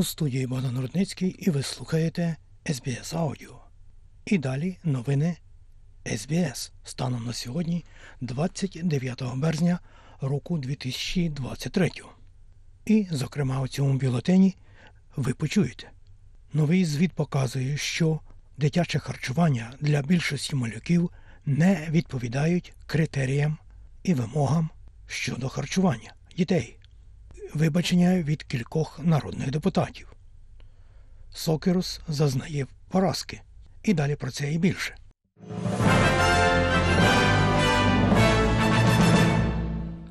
У студії Богдан Рудницький і ви слухаєте SBS Audio. І далі новини SBS станом на сьогодні, 29 березня року 2023. І, зокрема, у цьому бюлетені ви почуєте. Новий звіт показує, що дитяче харчування для більшості малюків не відповідають критеріям і вимогам щодо харчування дітей. Вибачення від кількох народних депутатів. Сокерус зазнає поразки. І далі про це і більше.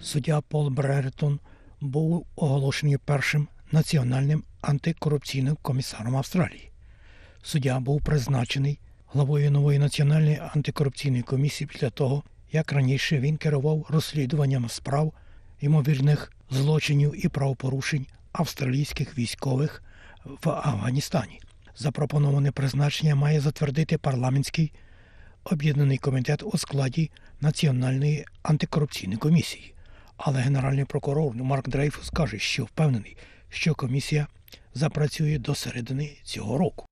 Суддя Пол Брертон був оголошений першим національним антикорупційним комісаром Австралії. Суддя був призначений главою нової національної антикорупційної комісії після того, як раніше він керував розслідуванням справ ймовірних злочинів і правопорушень австралійських військових в Афганістані. Запропоноване призначення має затвердити парламентський об'єднаний комітет у складі Національної антикорупційної комісії. Але генеральний прокурор Марк Дрейфус каже, що впевнений, що комісія запрацює до середини цього року.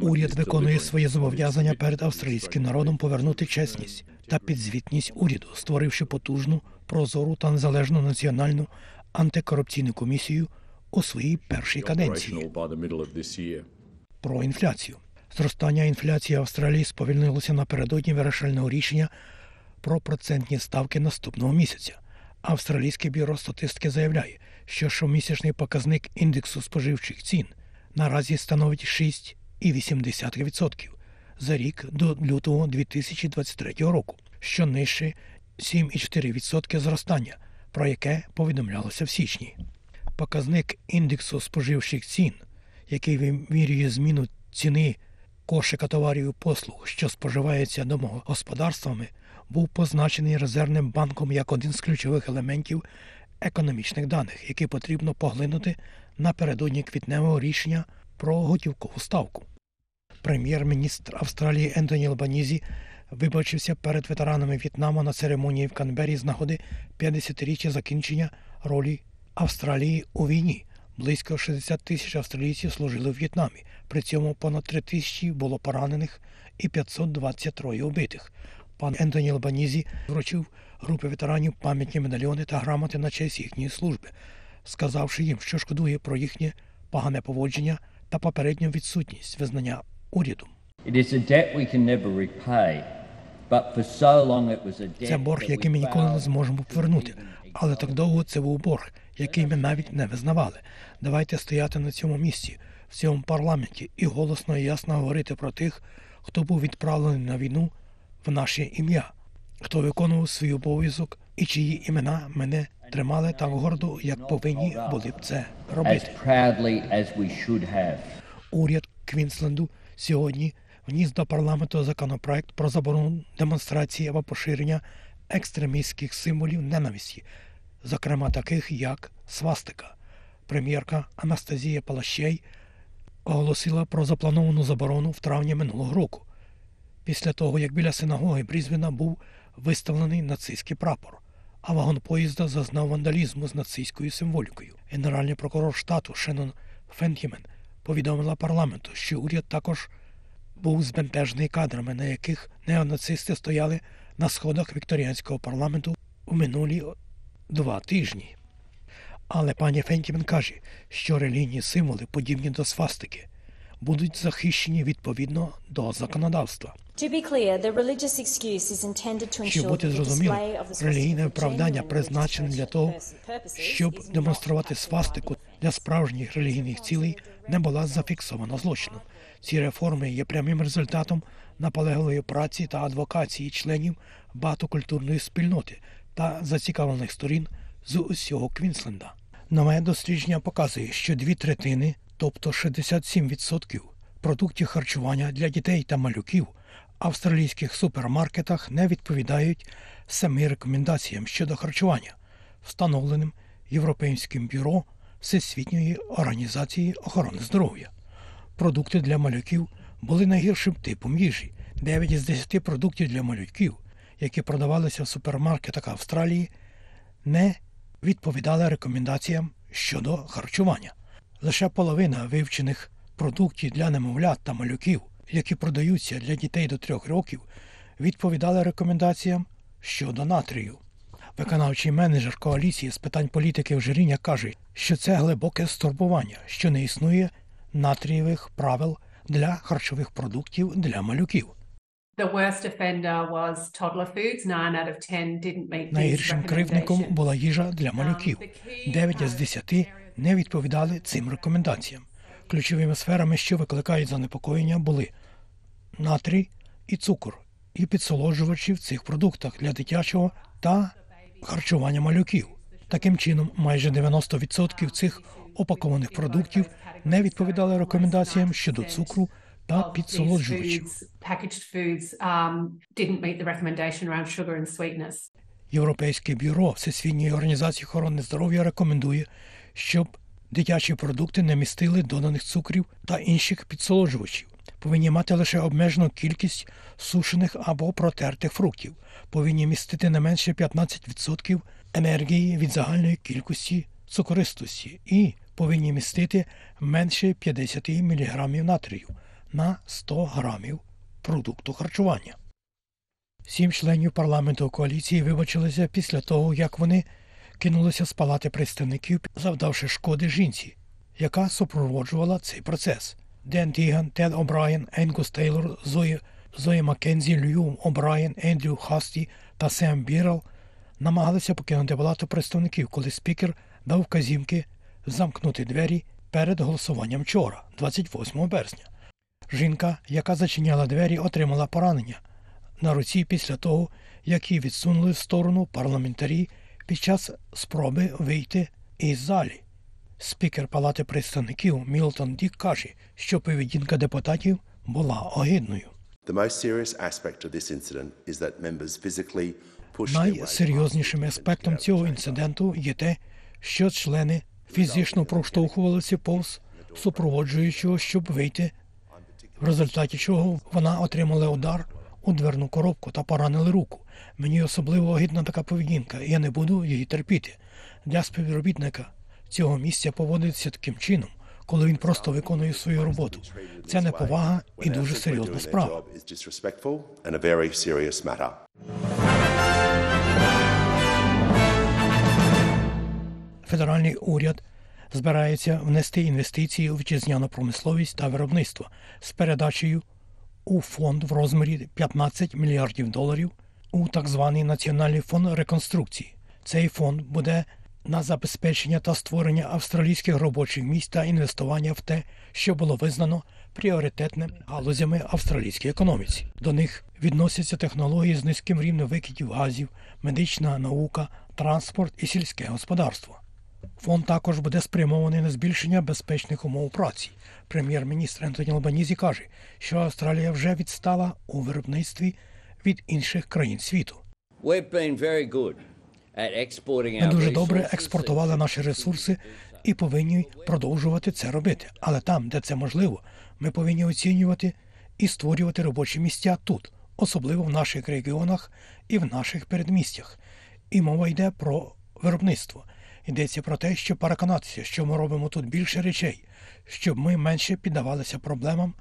Уряд виконує своє зобов'язання перед австралійським народом повернути чесність та підзвітність уряду, створивши потужну, прозору та незалежну національну антикорупційну комісію у своїй першій каденції. Про інфляцію. Зростання інфляції Австралії сповільнилося напередодні вирішального рішення про процентні ставки наступного місяця. Австралійське бюро статистики заявляє, що щомісячний показник індексу споживчих цін наразі становить 6,8% за рік до лютого 2023 року, що нижче 7,4% зростання, про яке повідомлялося в січні. Показник індексу споживчих цін, який вимірює зміну ціни кошика товарів і послуг, що споживається домогосподарствами, був позначений резервним банком як один з ключових елементів економічних даних, які потрібно поглинути напередодні квітневого рішення про готівкову ставку. Прем'єр-міністр Австралії Ентоні Албанізі вибачився перед ветеранами В'єтнаму на церемонії в Канбері з нагоди 50-річчя закінчення ролі Австралії у війні. Близько 60 тисяч австралійців служили в В'єтнамі. При цьому понад 3 тисячі було поранених і 523 убитих. Пан Ентоні Албанізі вручив групи ветеранів пам'ятні медальйони та грамоти на честь їхньої служби, сказавши їм, що шкодує про їхнє погане поводження та попередню відсутність визнання уряду. Це борг, який ми ніколи не зможемо повернути. Але так довго це був борг, який ми навіть не визнавали. Давайте стояти на цьому місці, в цьому парламенті, і голосно і ясно говорити про тих, хто був відправлений на війну в наше ім'я, хто виконував свій обов'язок і чиї імена мене тримали так гордо, як повинні були б це робити. Уряд Квінсленду сьогодні вніс до парламенту законопроект про заборону демонстрації або поширення екстремістських символів ненависті, зокрема таких як свастика. Прем'єрка Анастазія Палащей оголосила про заплановану заборону в травні минулого року, після того як біля синагоги Брізвіна був виставлений нацистський прапор, а вагон поїзда зазнав вандалізму з нацистською символікою. Генеральний прокурор штату Шеннон Фентімен повідомила парламенту, що уряд також був збентежений кадрами, на яких неонацисти стояли на сходах вікторіанського парламенту у минулі два тижні. Але пані Фентімен каже, що релігійні символи, подібні до свастики, будуть захищені відповідно до законодавства. Щоб бути the релігійне виправдання призначене для того, щоб демонструвати свастику для справжніх релігійних цілей, не була зафіксована злочином. Ці реформи є прямим результатом наполегливої праці та адвокації членів багатокультурної спільноти та зацікавлених сторін з усього Квінсленда. Нове дослідження показує, що дві третини, тобто 67% продуктів харчування для дітей та малюків австралійських супермаркетах не відповідають самим рекомендаціям щодо харчування, встановленим Європейським бюро Всесвітньої організації охорони здоров'я. Продукти для малюків були найгіршим типом їжі. 9 із 10 продуктів для малюків, які продавалися в супермаркетах Австралії, не відповідали рекомендаціям щодо харчування. Лише половина вивчених продуктів для немовлят та малюків, які продаються для дітей до трьох років, відповідали рекомендаціям щодо натрію. Виконавчий менеджер коаліції з питань політики ожиріння каже, що це глибоке стурбування, що не існує натрієвих правил для харчових продуктів для малюків. Найгіршим кривдником була їжа для малюків. Дев'ять із десяти не відповідали цим рекомендаціям. Ключовими сферами, що викликають занепокоєння, були натрій і цукор, і підсолоджувачі в цих продуктах для дитячого та харчування малюків. Таким чином, майже 90% цих опакованих продуктів не відповідали рекомендаціям щодо цукру та підсолоджувачів. um. Європейське бюро Всесвітньої організації охорони здоров'я рекомендує, щоб дитячі продукти не містили доданих цукрів та інших підсолоджувачів. Повинні мати лише обмежену кількість сушених або протертих фруктів. Повинні містити не менше 15% енергії від загальної кількості цукористості і повинні містити менше 50 мг натрію на 100 грамів продукту харчування. Сім членів парламенту коаліції вибачилися після того, як вони кинулися з палати представників, завдавши шкоди жінці, яка супроводжувала цей процес. Ден Тіган, Тед О'Брайен, Енгус Тейлор, Зої, Зої Маккензі, Лью О'Брайен, Ендрю Хасті та Сем Бірел намагалися покинути палату представників, коли спікер дав вказівки замкнути двері перед голосуванням вчора, 28 березня. Жінка, яка зачиняла двері, отримала поранення на руці після того, як її відсунули в сторону парламентарії під час спроби вийти із залі. Спікер Палати представників Мілтон Дік каже, що поведінка депутатів була огидною. Найсерйознішим аспектом цього інциденту є те, що члени фізично проштовхувалися повз супроводжуючого, щоб вийти, в результаті чого вона отримала удар у дверну коробку та поранили руку. Мені особливо огидна така поведінка, і я не буду її терпіти. Для співробітника цього місця поводиться таким чином, коли він просто виконує свою роботу. Це неповага і дуже серйозна справа. Федеральний уряд збирається внести інвестиції у вітчизняну промисловість та виробництво з передачею у фонд в розмірі 15 мільярдів доларів у так званий Національний фонд реконструкції. Цей фонд буде на забезпечення та створення австралійських робочих місць та інвестування в те, що було визнано пріоритетними галузями австралійській економіці. До них відносяться технології з низьким рівнем викидів газів, медична наука, транспорт і сільське господарство. Фонд також буде спрямований на збільшення безпечних умов праці. Прем'єр-міністр Ентоні Албанізі каже, що Австралія вже відстала у виробництві від інших країн світу. Ми дуже добре експортували наші ресурси і повинні продовжувати це робити. Але там, де це можливо, ми повинні оцінювати і створювати робочі місця тут, особливо в наших регіонах і в наших передмістях. І мова йде про виробництво. Йдеться про те, щоб переконатися, що ми робимо тут більше речей, щоб ми менше піддавалися проблемам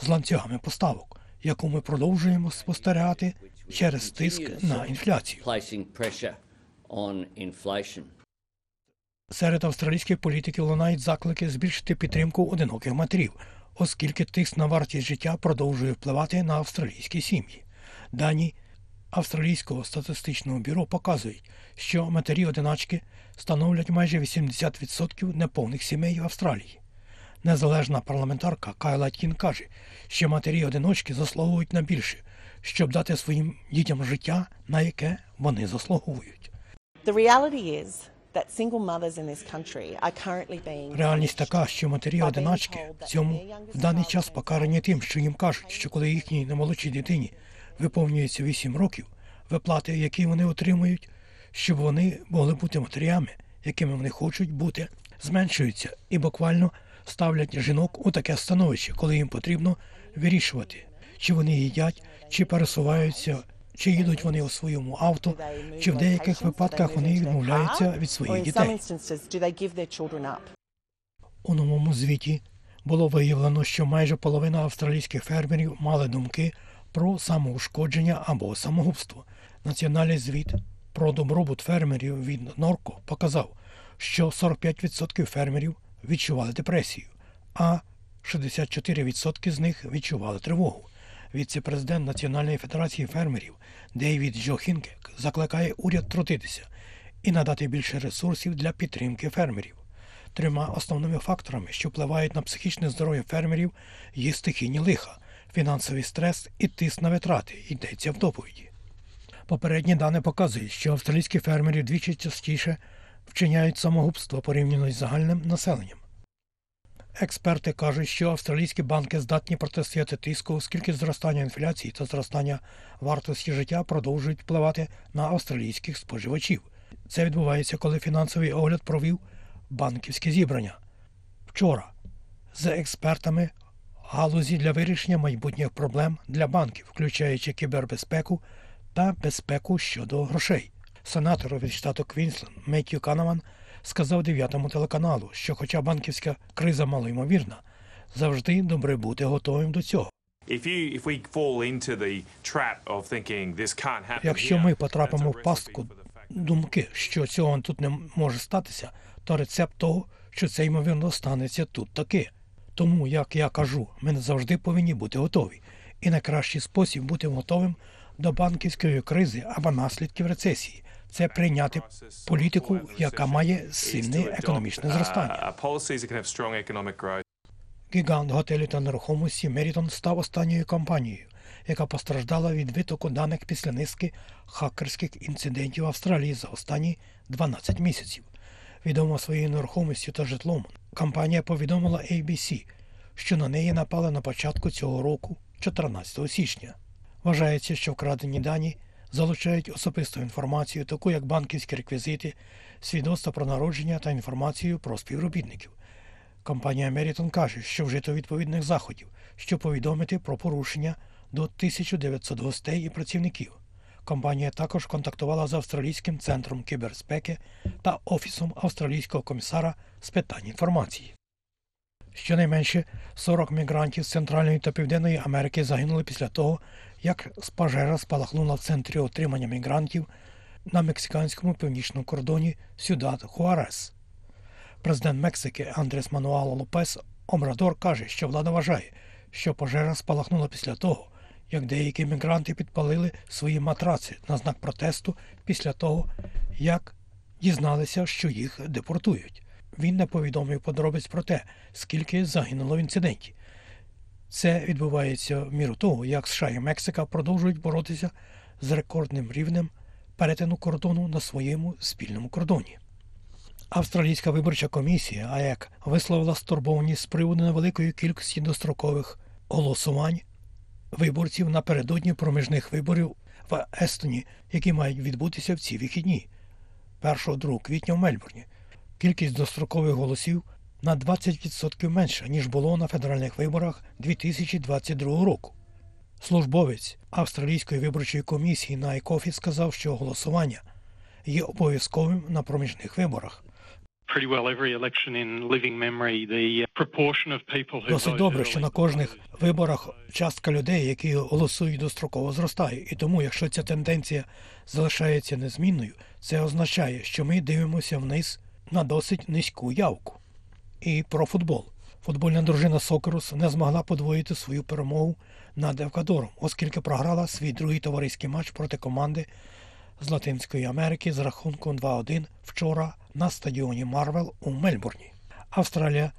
з ланцюгами поставок, яку ми продовжуємо спостерігати через тиск на інфляцію. Серед австралійських політиків лунають заклики збільшити підтримку одиноких матерів, оскільки тиск на вартість життя продовжує впливати на австралійські сім'ї. Дані Австралійського статистичного бюро показують, що матері-одиначки становлять майже 80% неповних сімей в Австралії. Незалежна парламентарка Кайла Тін каже, що матері-одиночки заслуговують на більше, щоб дати своїм дітям життя, на яке вони заслуговують. Реальність така, що матері-одиначки в цьому в даний час покарані тим, що їм кажуть, що коли їхній немолодшій дитині виповнюється 8 років, виплати, які вони отримують, щоб вони могли бути матерями, якими вони хочуть бути, зменшуються і буквально ставлять жінок у таке становище, коли їм потрібно вирішувати, чи вони їдять, чи пересуваються, чи їдуть вони у своєму авто, чи в деяких випадках вони відмовляються від своїх дітей. У новому звіті було виявлено, що майже половина австралійських фермерів мали думки про самоушкодження або самогубство. Національний звіт про добробут фермерів від Норко показав, що 45% фермерів відчували депресію, а 64% з них відчували тривогу. Віце-президент Національної федерації фермерів Дейвід Джохінкек закликає уряд трутитися і надати більше ресурсів для підтримки фермерів. Трьома основними факторами, що впливають на психічне здоров'я фермерів, є стихійні лиха, фінансовий стрес і тиск на витрати, йдеться в доповіді. Попередні дані показують, що австралійські фермери двічі частіше вчиняють самогубство порівняно із загальним населенням. Експерти кажуть, що австралійські банки здатні протистояти тиску, оскільки зростання інфляції та зростання вартості життя продовжують впливати на австралійських споживачів. Це відбувається, коли фінансовий огляд провів банківське зібрання. Вчора з експертами галузі для вирішення майбутніх проблем для банків, включаючи кібербезпеку та безпеку щодо грошей. Сенатор від штату Квінсленд Меттью Канаван сказав дев'ятому телеканалу, що, хоча банківська криза малоймовірна, завжди добре бути готовим до цього. Якщо ми потрапимо в пастку думки, що цього тут не може статися, то рецепт того, що це ймовірно станеться тут таки. Тому, як я кажу, ми не завжди повинні бути готові. І найкращий спосіб бути готовим до банківської кризи або наслідків рецесії це прийняти політику, яка має сильне економічне зростання. Гігант готелю та нерухомості Мерітон став останньою компанією, яка постраждала від витоку даних після низки хакерських інцидентів в Австралії за останні 12 місяців. Відома своєю нерухомістю та житлом, компанія повідомила ABC, що на неї напали на початку цього року, 14 січня. Вважається, що вкрадені дані залучають особисту інформацію, таку як банківські реквізити, свідоцтва про народження та інформацію про співробітників. Компанія Meriton каже, що вжито відповідних заходів, щоб повідомити про порушення до 1900 гостей і працівників. Компанія також контактувала з Австралійським центром кібербезпеки та Офісом австралійського комісара з питань інформації. Щонайменше 40 мігрантів з Центральної та Південної Америки загинули після того, як з пожежа спалахнула в центрі отримання мігрантів на мексиканському північному кордоні Сюдад Хуарес. Президент Мексики Андрес Мануало Лопес Омрадор каже, що влада вважає, що пожежа спалахнула після того, як деякі мігранти підпалили свої матраци на знак протесту після того, як дізналися, що їх депортують. Він не повідомив подробиць про те, скільки загинуло в інциденті. Це відбувається в міру того, як США і Мексика продовжують боротися з рекордним рівнем перетину кордону на своєму спільному кордоні. Австралійська виборча комісія АЕК висловила стурбованість з приводу невеликої кількості дострокових голосувань виборців напередодні проміжних виборів в Естоні, які мають відбутися в ці вихідні 1-2 квітня в Мельбурні. Кількість дострокових голосів на 20% менша, ніж було на федеральних виборах 2022 року. Службовець Австралійської виборчої комісії на ЕКОФІ сказав, що голосування є обов'язковим на проміжних виборах. uh, Досить добре, що на кожних виборах частка людей, які голосують достроково, зростає. І тому, якщо ця тенденція залишається незмінною, це означає, що ми дивимося вниз на досить низьку явку. І про футбол. Футбольна дружина Сокерус не змогла подвоїти свою перемогу над Евкадором, оскільки програла свій другий товариський матч проти команди з Латинської Америки з рахунком 2-1 вчора на стадіоні Марвел у Мельбурні. Австралія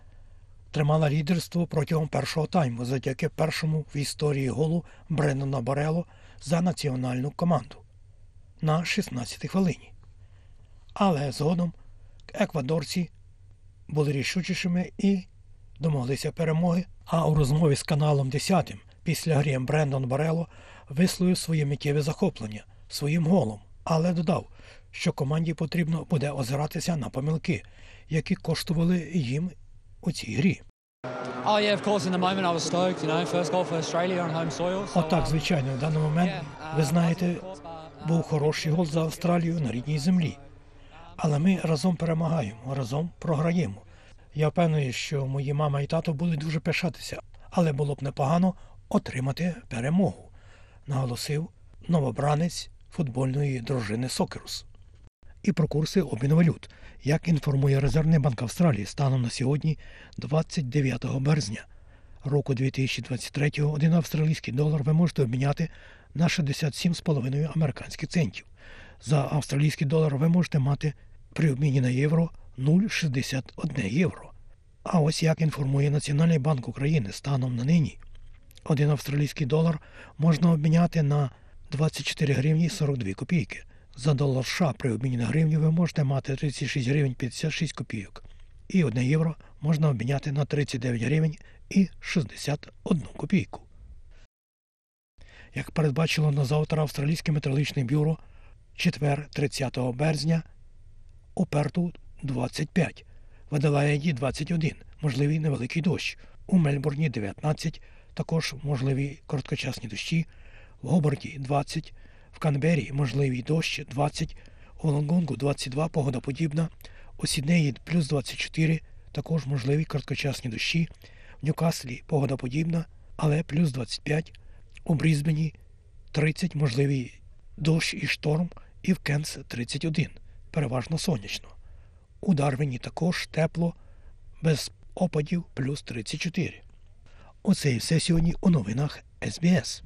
тримала лідерство протягом першого тайму завдяки першому в історії голу Бреннона Борело за національну команду на 16-й хвилині. Але згодом еквадорці були рішучішими і домоглися перемоги. А у розмові з каналом 10 після грі Брендон Барело висловив своє миттєве захоплення своїм голом, але додав, що команді потрібно буде озиратися на помилки, які коштували їм у цій грі. Oh Отак, um, звичайно, в даний момент, ви uh, знаєте, course, but, uh, був хороший гол за Австралію на рідній землі. Але ми разом перемагаємо, разом програємо. Я впевнений, що мої мама і тато будуть дуже пишатися, але було б непогано отримати перемогу, наголосив новобранець футбольної дружини Сокерус. І про курси обміну валют. Як інформує Резервний банк Австралії станом на сьогодні, 29 березня року 2023 один австралійський долар ви можете обміняти на 67,5 американських центів. За австралійський долар ви можете мати при обміні на євро 0,61 євро. А ось як інформує Національний банк України станом на нині, один австралійський долар можна обміняти на 24 гривні 42 копійки. За долар США при обміні на гривню ви можете мати 36 гривень 56 копійок. І 1 євро можна обміняти на 39 гривень і 61 копійку. Як передбачило на завтра Австралійське метеорологічне бюро, четвер 30 березня у Перту 25, в Аделаїді 21, можливий невеликий дощ, у Мельбурні 19, також можливі короткочасні дощі, в Гобарті 20, в Канбері можливий дощ 20, у Лонгонгу 22, погода подібна, у Сіднеї плюс 24, також можливі короткочасні дощі, в Ньюкаслі погода подібна, але плюс 25, у Брізбені 30, можливий дощ і шторм, і в Кенс 31, переважно сонячно. У Дарвіні також тепло, без опадів плюс 34. Оце і все сьогодні у новинах СБС.